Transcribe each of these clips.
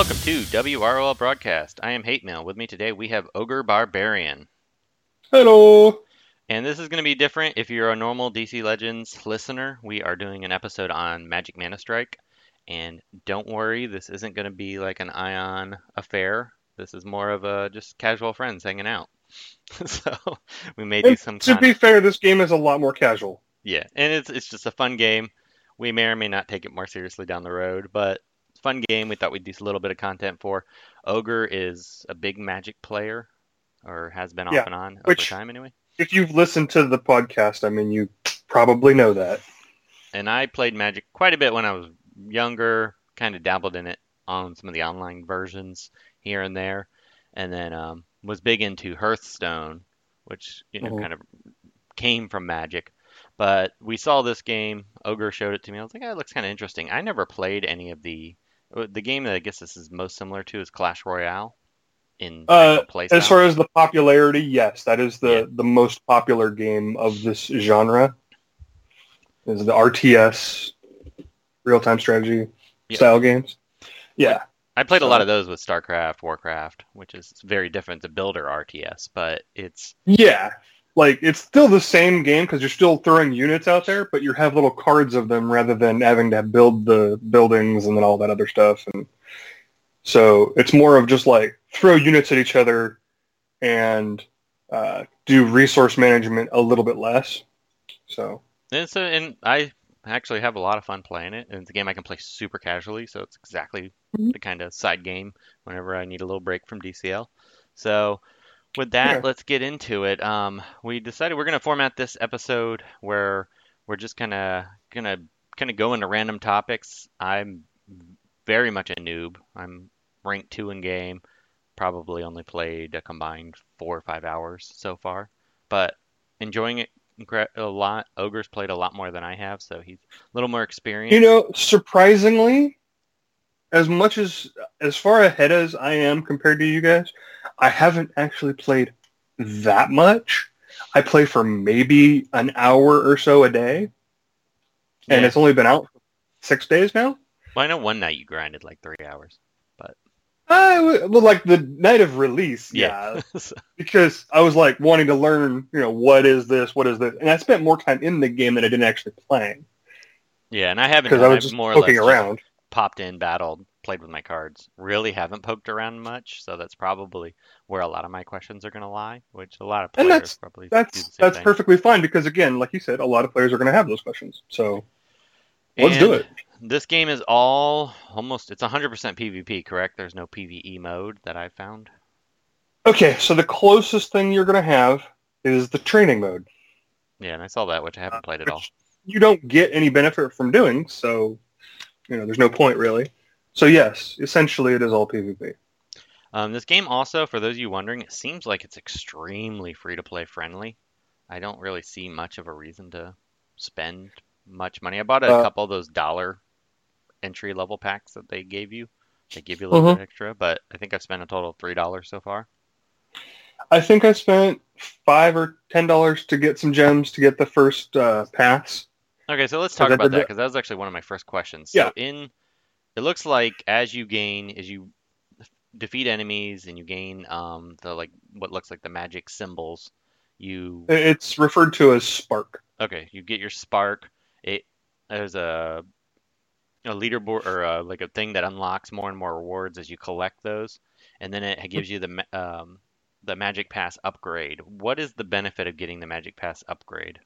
Welcome to WROL Broadcast. I am Hate Mail. With me today we have Ogre Barbarian. Hello. And this is going to be different. If you're a normal DC Legends listener, we are doing an episode on Magic Mana Strike. And don't worry, this isn't going to be like an Ion affair. This is more of a just casual friends hanging out. so we may do some to be fair, this game is a lot more casual. yeah, and it's it's just a fun game. We may or may not take it more seriously down the road, but it's a fun game. We thought we'd do a little bit of content for. Ogre is a big Magic player, or has been off Yeah, and on over which- time anyway. If you've listened to the podcast, I mean, you probably know that. And I played Magic quite a bit when I was younger. Kind of dabbled in it on some of the online versions here and there, and then um, was big into Hearthstone, which you know Mhm. kind of came from Magic. But we saw this game. Ogre showed it to me. I was like, "Oh, it looks kind of interesting." I never played any of the uh, the game that I guess this is most similar to is Clash Royale. In Uh, As far as the popularity, yes, that is the, the most popular game of this genre. Is the RTS real time strategy Yeah. style games. Yeah. I played a lot of those with StarCraft, Warcraft, which is very different. A builder RTS, but it's Yeah. Like it's still the same game because you're still throwing units out there, but you have little cards of them rather than having to build the buildings and then all that other stuff. And so it's more of just like throw units at each other and uh, do resource management a little bit less. So It's a, and I actually have a lot of fun playing it. And it's a game I can play super casually, so it's exactly Mhm. the kind of side game whenever I need a little break from DCL. So with that, Yeah. let's get into it. Um, we decided we're going to format this episode where we're just kind of gonna kind of go into random topics. I'm very much a noob. I'm ranked two in game. Probably only played a combined four or five hours so far, but enjoying it a lot. Ogre's played a lot more than I have, so he's a little more experienced. you know, surprisingly, as much as as far ahead as I am compared to you guys, I haven't actually played that much. I play for maybe an hour or so a day, and Yeah. it's only been out for six days now. Well, I know one night you grinded like three hours. Uh, I w- well, like the night of release, Yeah. yeah, because I was like wanting to learn, you know, what is this, what is this, and I spent more time in the game than I didn't actually playing yeah, and I haven't. because I was just more or less poking around. popped in, battled, played with my cards. Really haven't poked around much, so that's probably where a lot of my questions are going to lie. Which a lot of players And that's- probably do That's that's thing. perfectly fine because again, like you said, a lot of players are going to have those questions. So let's do it. This game is all almost. It's 100% PvP, correct? There's no PvE mode that I found. Okay, so the closest thing you're going to have is the training mode. Yeah, and I saw that, which I haven't played at all. You don't get any benefit from doing, so you know there's no point really. So yes, essentially it is all PvP. Um, this game also, for those of you wondering, it seems like it's extremely free to play friendly. I don't really see much of a reason to spend much money. I bought a Uh, couple of those dollar entry level packs that they gave you. They give you a little Mhm. bit extra, but I think I've spent a total of three dollars so far. I think I spent five or ten dollars to get some gems to get the first uh, pass. Okay, so let's talk about that that- because that was actually one of my first questions. So Yeah. in it looks like as you gain, as you defeat enemies and you gain um the like what looks like the magic symbols, you It's referred to as Spark. Okay, you get your spark. It there's a a leaderboard or a, like a thing that unlocks more and more rewards as you collect those, and then it gives you the um, the magic pass upgrade. What is the benefit of getting the magic pass upgrade?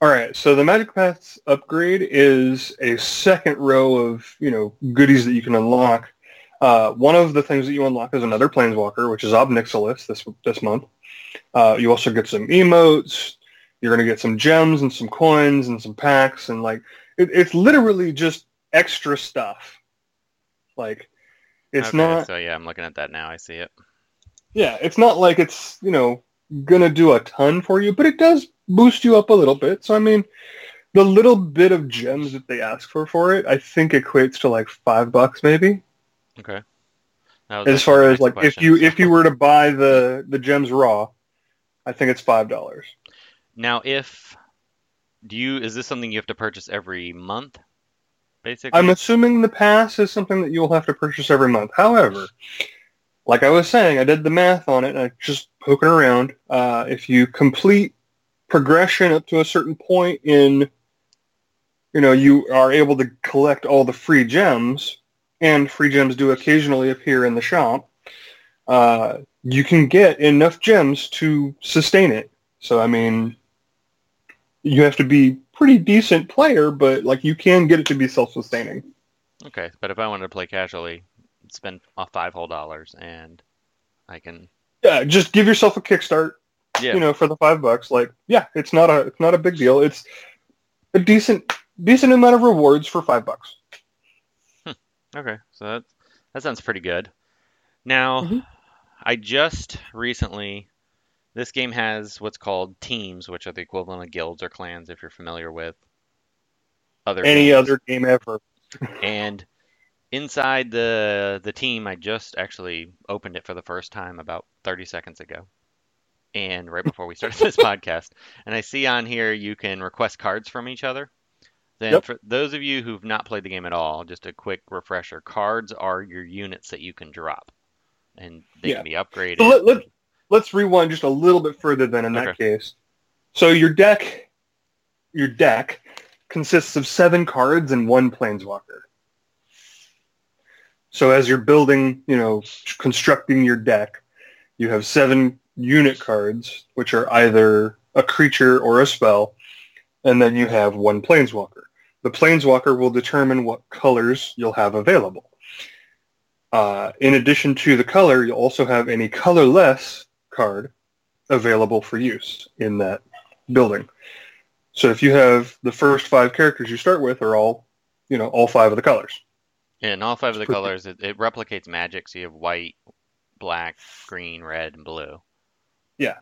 All right, so the Magic Pass upgrade is a second row of you know goodies that you can unlock. Uh, one of the things that you unlock is another Planeswalker, which is Ob Nixilis this this month. Uh, you also get some emotes. You're going to get some gems and some coins and some packs and like it, it's literally just extra stuff. Like it's Okay, not So yeah, I'm looking at that now. I see it. yeah, it's not like it's, you know, gonna do a ton for you, but it does boost you up a little bit. So I mean, the little bit of gems that they ask for for it, I think equates to like five bucks maybe. Okay. As far as like question, if you if you were to buy the the gems raw, I think it's five dollars. Now, if do you is this something you have to purchase every month? Basically, I'm assuming the pass is something that you'll have to purchase every month. However, like I was saying, I did the math on it I just poking around. Uh, if you complete progression up to a certain point in, you know, you are able to collect all the free gems, and free gems do occasionally appear in the shop. Uh, you can get enough gems to sustain it. So I mean, you have to be pretty decent player, but like you can get it to be self-sustaining. Okay, but if I wanted to play casually, spend five whole dollars, and I can. Yeah, just give yourself a kickstart. Yeah. You know, for the five bucks, like yeah, it's not a it's not a big deal. It's a decent decent amount of rewards for five bucks. Hmm. Okay, so that that sounds pretty good. Now, mm-hmm. I just recently this game has what's called teams, which are the equivalent of guilds or clans, if you're familiar with other any games. other game ever. and inside the the team, I just actually opened it for the first time about 30 seconds ago, and right before we started this podcast, and I see on here you can request cards from each other. Then, yep. for those of you who've not played the game at all, just a quick refresher: cards are your units that you can drop, and they yeah. can be upgraded. So let, let, let's rewind just a little bit further than in okay. that case. So your deck, your deck consists of seven cards and one planeswalker. So as you're building, you know, constructing your deck, you have seven unit cards, which are either a creature or a spell, and then you have one planeswalker. The planeswalker will determine what colors you'll have available. Uh, in addition to the color, you'll also have any colorless card available for use in that building. So if you have the first five characters you start with are all, you know, all five of the colors. Yeah, and all five of the colors, it, it replicates magic. So you have white, black, green, red, and blue. Yeah.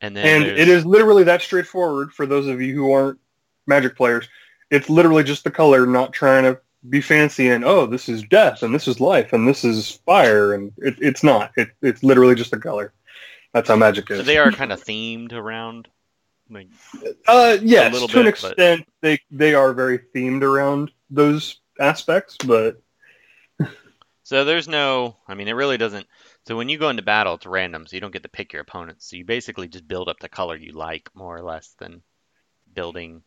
And then and there's... it is literally that straightforward for those of you who aren't magic players. It's literally just the color, not trying to be fancy and oh this is death and this is life and this is fire and it, it's not. It, it's literally just a color. That's how magic is. so they are kind of themed around like, uh yes to bit, an extent but... they they are very themed around those aspects but so there's no i mean it really doesn't so when you go into battle it's random so you don't get to pick your opponents so you basically just build up the color you like more or less than building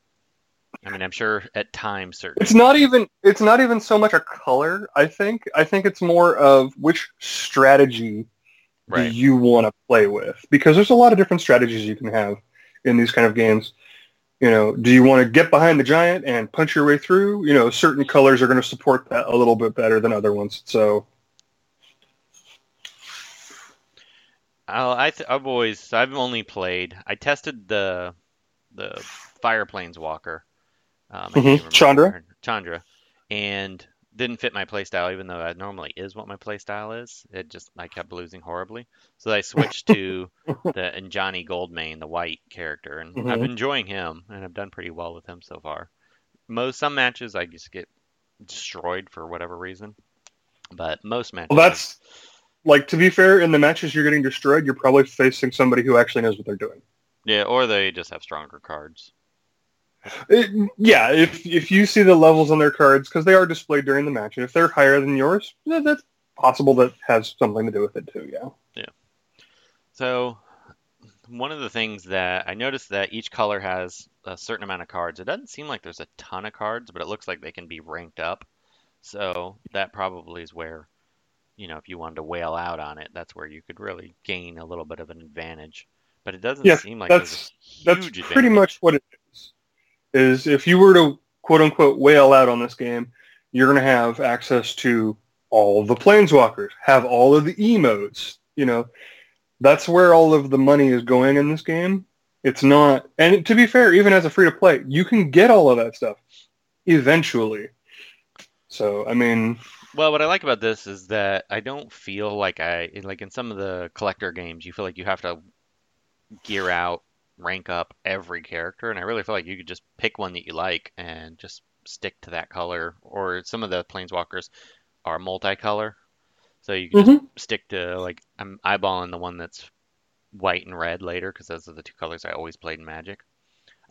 I mean, I'm sure at times certain. It's not even. It's not even so much a color. I think. I think it's more of which strategy right. do you want to play with? Because there's a lot of different strategies you can have in these kind of games. You know, do you want to get behind the giant and punch your way through? You know, certain colors are going to support that a little bit better than other ones. So. I th- I've always I've only played I tested the the Fire Planeswalker um, mm-hmm. Chandra. Chandra, and didn't fit my playstyle, even though that normally is what my playstyle is. It just I kept losing horribly, so I switched to the Ajani Goldmane, the white character, and mm-hmm. I'm enjoying him, and I've done pretty well with him so far. Most some matches I just get destroyed for whatever reason, but most matches. Well, that's like to be fair. In the matches you're getting destroyed, you're probably facing somebody who actually knows what they're doing. Yeah, or they just have stronger cards. It, yeah, if if you see the levels on their cards, because they are displayed during the match, and if they're higher than yours, that's possible that has something to do with it too. Yeah. Yeah. So one of the things that I noticed that each color has a certain amount of cards. It doesn't seem like there's a ton of cards, but it looks like they can be ranked up. So that probably is where, you know, if you wanted to whale out on it, that's where you could really gain a little bit of an advantage. But it doesn't yeah, seem like that's that's advantage. pretty much what it is is if you were to quote unquote whale out on this game, you're going to have access to all the planeswalkers, have all of the emotes. You know, that's where all of the money is going in this game. It's not, and to be fair, even as a free to play, you can get all of that stuff eventually. So, I mean, well, what I like about this is that I don't feel like I like in some of the collector games, you feel like you have to gear out rank up every character, and I really feel like you could just pick one that you like and just stick to that color. Or some of the planeswalkers are multicolor, so you can Mhm. just stick to like I'm eyeballing the one that's white and red later because those are the two colors I always played in Magic.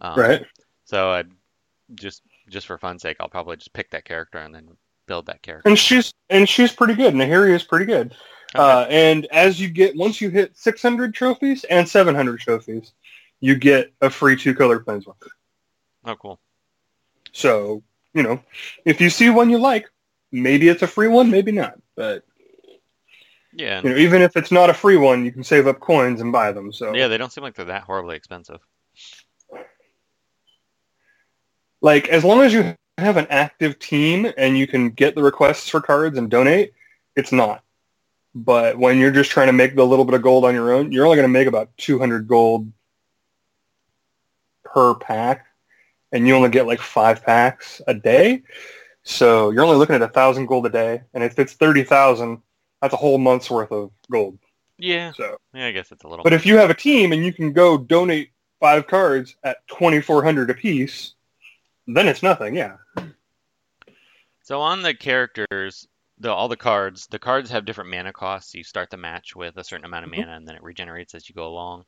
Um, Right. So I just just for fun's sake, I'll probably just pick that character and then build that character. And she's and she's pretty good. Nahiri is pretty good. Okay. Uh, and as you get once you hit 600 trophies and 700 trophies, you get a free two color planeswalker. oh, cool. So you know, if you see one you like, maybe it's a free one, maybe not. But Yeah, you know, even if it's not a free one, you can save up coins and buy them. So yeah, they don't seem like they're that horribly expensive. like as long as you have an active team and you can get the requests for cards and donate, it's not. But when you're just trying to make the little bit of gold on your own, you're only going to make about 200 gold per pack, and you only get like five packs a day. So you're only looking at a thousand gold a day, and if it's thirty thousand, that's a whole month's worth of gold. Yeah, So, yeah, I guess it's a little. but if you have a team and you can go donate five cards at 2,400 apiece, then it's nothing. Yeah. So on the characters, the all the cards, the cards have different mana costs. You start the match with a certain amount of Mhm. mana, and then it regenerates as you go along.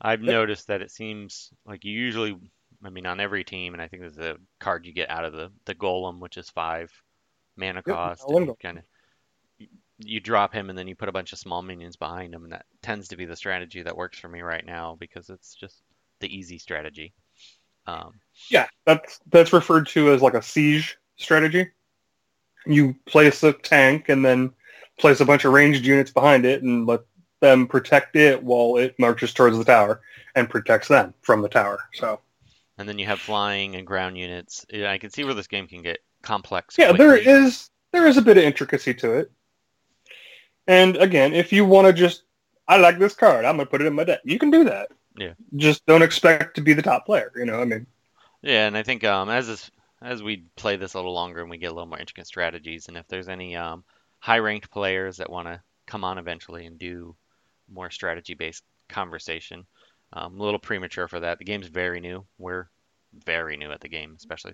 I've Yep. noticed that it seems like you usually, I mean, on every team, and I think there's a card you get out of the the golem, which is five mana cost. one and kind of you drop him, and then you put a bunch of small minions behind him, and that tends to be the strategy that works for me right now because it's just the easy strategy. Um, Yeah, that's that's referred to as like a siege strategy. You place a tank and then place a bunch of ranged units behind it and let them protect it while it marches towards the tower and protects them from the tower. So And then you have flying and ground units. Yeah, I can see where this game can get complex. yeah, there quickly. is there is a bit of intricacy to it. And again, if you want to just I like this card, I'm gonna put it in my deck. You can do that. Yeah. Just don't expect to be the top player. You know, I mean, Yeah, and I think um, as this, as we play this a little longer and we get a little more intricate strategies, and if there's any um, high-ranked players that want to come on eventually and do more strategy-based conversation, um, a little premature for that. The game's very new. We're very new at the game, especially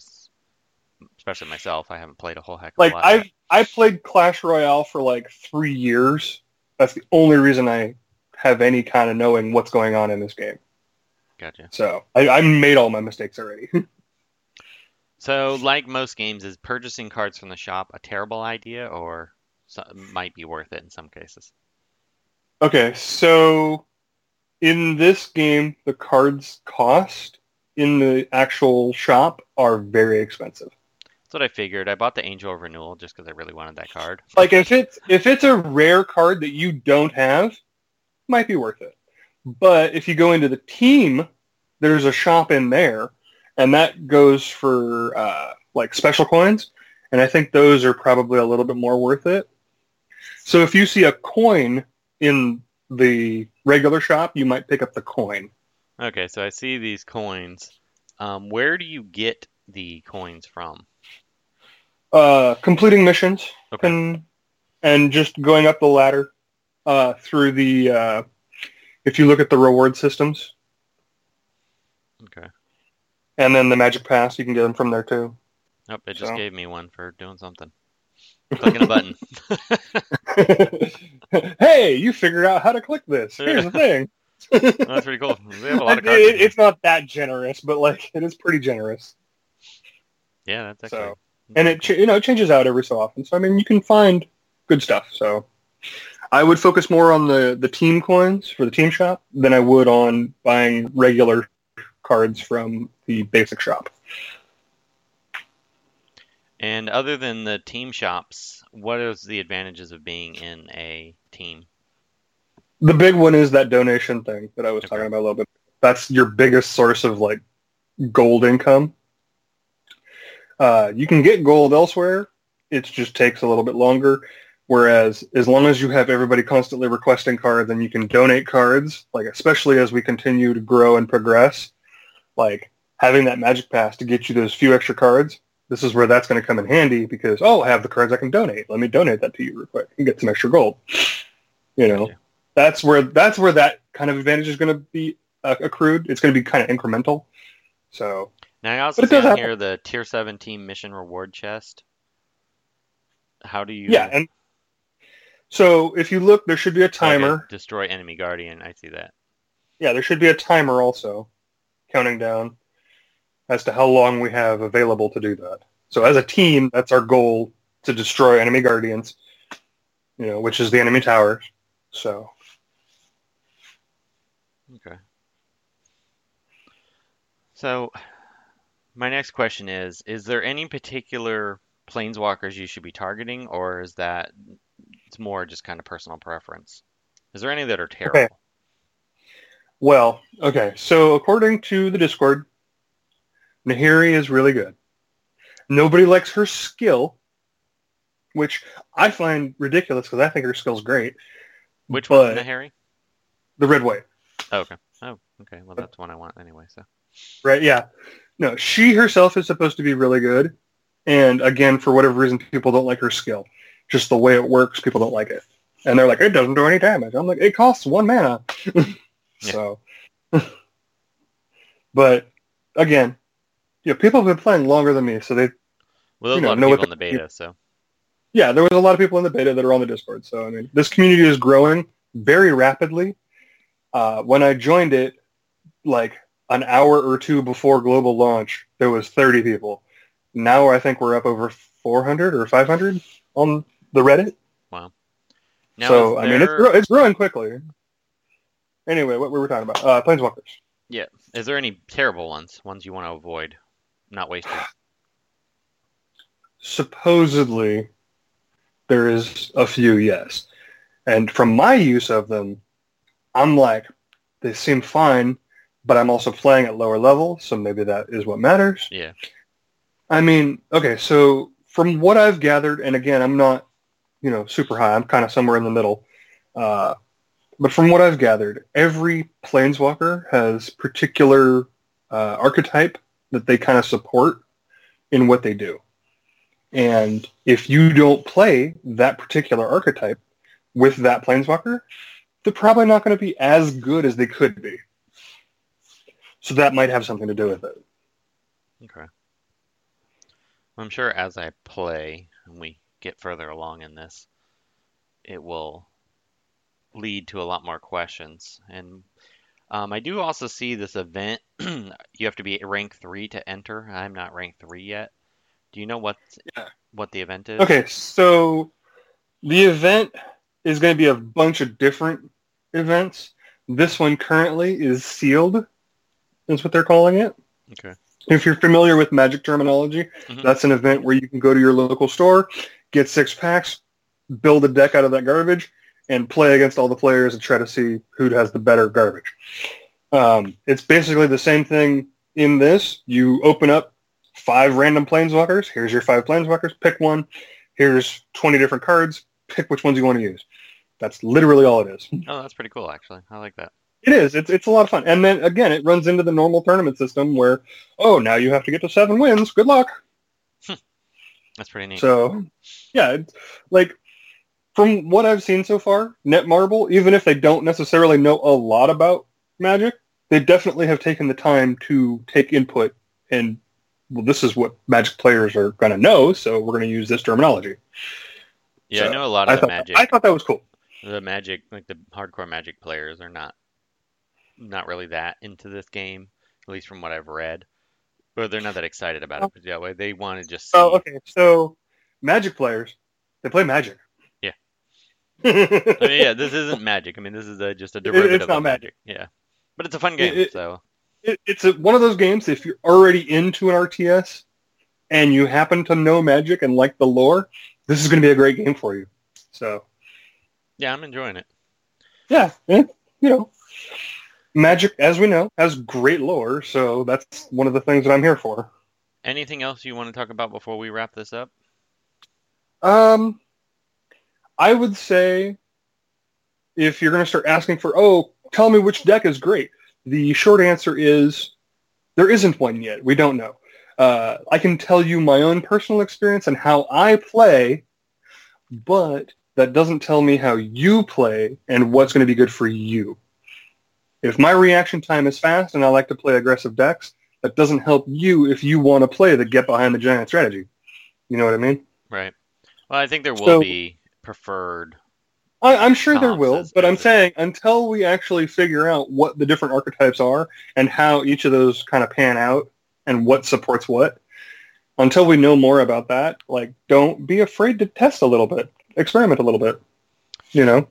especially myself. I haven't played a whole heck of like a lot. I've I played Clash Royale for like three years. That's the only reason I have any kind of knowing what's going on in this game. Gotcha. So I, I made all my mistakes already. So, like most games, is purchasing cards from the shop a terrible idea, or so, might be worth it in some cases? Okay, so in this game, the cards cost in the actual shop are very expensive. That's what I figured. I bought the Angel of Renewal just because I really wanted that card. Like if it's if it's a rare card that you don't have, might be worth it. But if you go into the team, there's a shop in there, and that goes for uh, like special coins, and I think those are probably a little bit more worth it. So if you see a coin in the regular shop, you might pick up the coin. Okay, so I see these coins. Um, where do you get the coins from? Uh, completing missions Okay. and and just going up the ladder uh, through the. Uh, if you look at the reward systems, Okay. and then the magic pass, you can get them from there too. Nope, it just So- gave me one for doing something. Clicking a button. hey, you figured out how to click this. Here's the thing. That's pretty cool. They have a lot of cards. it- it's not that generous, but like it is pretty generous. Yeah, that's actually. So, and it ch- you know it changes out every so often. So I mean, you can find good stuff. So I would focus more on the the team coins for the team shop than I would on buying regular cards from the basic shop. And other than the team shops, what is the advantages of being in a team? The big one is that donation thing that I was Okay. talking about a little bit. That's your biggest source of like gold income. Uh, you can get gold elsewhere. It just takes a little bit longer. Whereas as long as you have everybody constantly requesting cards and you can donate cards, like especially as we continue to grow and progress, like having that magic pass to get you those few extra cards, this is where that's going to come in handy because, oh, I have the cards I can donate. Let me donate that to you real quick and get some extra gold. You know, Gotcha. that's where that's where that kind of advantage is going to be uh, accrued. It's going to be kind of incremental. So Now I also see on here the tier 17 mission reward chest. How do you yeah, and so if you look, there should be a Okay, timer. destroy enemy guardian. I see that. Yeah, there should be a timer also, counting down as to how long we have available to do that. So as a team, that's our goal to destroy enemy guardians. You know, which is the enemy towers. So Okay. So, my next question is: Is there any particular planeswalkers you should be targeting, or is that it's more just kind of personal preference? Is there any that are terrible? Well, okay. So according to the Discord, Nahiri is really good. Nobody likes her skill, which I find ridiculous because I think her skill's great. Which one's Nahiri? the red white, Oh, okay. Oh, okay. Well, that's one I want anyway. So, right? Yeah. No, she herself is supposed to be really good, and again, for whatever reason, people don't like her skill. Just the way it works, people don't like it, and they're like, it doesn't do any damage. I'm like, it costs one mana. so, but again, yeah, people have been playing longer than me, so they well, there's You know, a lot of people in the beta. So, yeah, there was a lot of people in the beta that are on the Discord. So I mean, this community is growing very rapidly. Uh, when I joined it, like an hour or two before global launch, there was 30 people. Now I think we're up over 400 or 500 on the Reddit. now so is I mean, it's it's growing quickly. Anyway, what were we talking about? Uh, Planeswalkers. Yeah. Is there any terrible ones? Ones you want to avoid, not wasted? Supposedly, there is a few, yes. And from my use of them, I'm like, they seem fine, but I'm also playing at lower level, so maybe that is what matters. Yeah. I mean, okay, so from what I've gathered, and again, I'm not, you know, super high. I'm kind of somewhere in the middle. Uh, but from what I've gathered, every planeswalker has particular uh, archetype that they kind of support in what they do. And if you don't play that particular archetype with that planeswalker, they're probably not going to be as good as they could be. So that might have something to do with it. Okay. I'm sure as I play and we get further along in this, it will lead to a lot more questions. And um, I do also see this event. you have to be rank three to enter. I'm not rank three yet. Do you know what Yeah. what the event is? Okay, so the event is going to be a bunch of different events. This one currently is sealed, is what they're calling it. Okay. If you're familiar with magic terminology, Mhm. that's an event where you can go to your local store, get six packs, build a deck out of that garbage, and play against all the players and try to see who has the better garbage. Um, it's basically the same thing in this. You open up five random planeswalkers. Here's your five planeswalkers. Pick one. Here's 20 different cards. Pick which ones you want to use. That's literally all it is. Oh, that's pretty cool actually. I like that. It is. It's it's a lot of fun. And then again, it runs into the normal tournament system where, oh, now you have to get to seven wins. Good luck. That's pretty neat. So, yeah, it's, like from what I've seen so far, Netmarble, even if they don't necessarily know a lot about Magic, they definitely have taken the time to take input and well, this is what Magic players are going to know, so we're going to use this terminology. yeah, I know a lot I of the thought magic. I thought that was cool. the magic like the hardcore magic players are not not really that into this game at least from what i've read But they're not that excited about it oh. but way they want to just oh, see Oh, okay. So, Magic players, they play Magic. Yeah. I mean, yeah this isn't magic i mean this is a, just a derivative it's not of magic. yeah but it's a fun game it- so it, it's a, one of those games. If you're already into an RTS and you happen to know Magic and like the lore, this is going to be a great game for you. So yeah i'm enjoying it yeah, eh, you know, Magic, as we know, has great lore. So that's one of the things that I'm here for. anything else you want to talk about before we wrap this up Um, I would say if you're going to start asking for, oh, tell me which deck is great, the short answer is there isn't one yet. We don't know. Uh, I can tell you my own personal experience and how I play, but that doesn't tell me how you play and what's going to be good for you. If my reaction time is fast and I like to play aggressive decks, that doesn't help you if you want to play the get behind the giant strategy. You know what I mean? Right. Well, I think there will So- be preferred. I, I'm sure there will, but I'm saying until we actually figure out what the different archetypes are and how each of those kind of pan out and what supports what, until we know more about that, like don't be afraid to test a little bit, experiment a little bit. You know,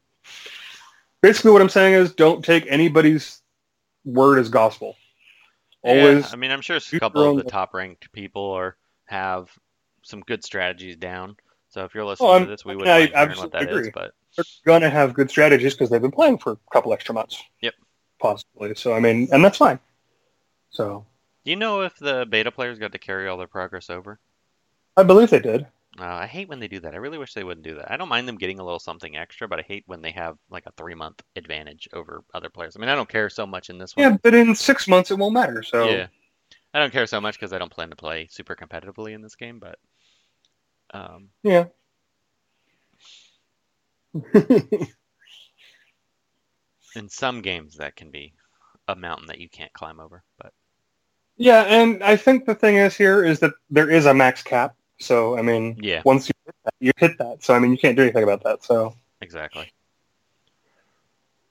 basically what I'm saying is don't take anybody's word as gospel. Always, Yeah, I mean, I'm sure a couple of the top ranked people are have some good strategies down. So if you're listening I'm- to this, we mind hearing what that is. agree. But they're gonna have good strategies because they've been playing for a couple extra months. Yep. Possibly. So I mean, and that's fine. So do you know if the beta players got to carry all their progress over? I believe they did. Uh, I hate when they do that. I really wish they wouldn't do that. I don't mind them getting a little something extra, but I hate when they have like a three month advantage over other players. I mean, I don't care so much in this one. Yeah, but in six months it won't matter. So Yeah. I don't care so much because I don't plan to play super competitively in this game, but um, yeah. in some games that can be a mountain that you can't climb over. But yeah, and I think the thing is here is that there is a max cap. So I mean, yeah, once you hit that, you hit that. So I mean, you can't do anything about that. So exactly.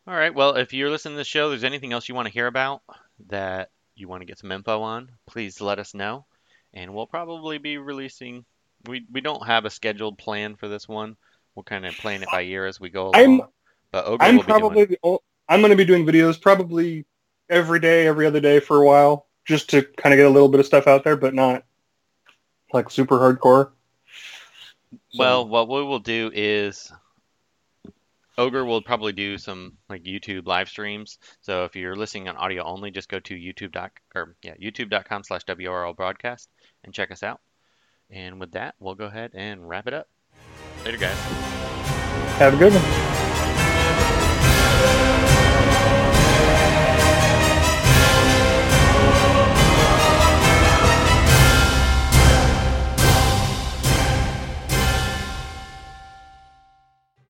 All right. Well, if you're listening to the show, there's anything else you want to hear about that you want to get some info on, please let us know, and we'll probably be releasing. We we don't have a scheduled plan for this one. We're kind of playing it by ear as we go along. I'm- but Ogre I'm doing probably the I'm going to be doing videos probably every day, every other day for a while, just to kind of get a little bit of stuff out there, but not like super hardcore. So- Well, what we will do is Ogre will probably do some like YouTube live streams. So if you're listening on audio only, just go to YouTube doc or yeah, youtube.com slash WRL broadcast and check us out. And with that, we'll go ahead and wrap it up. Later guys. have a good one.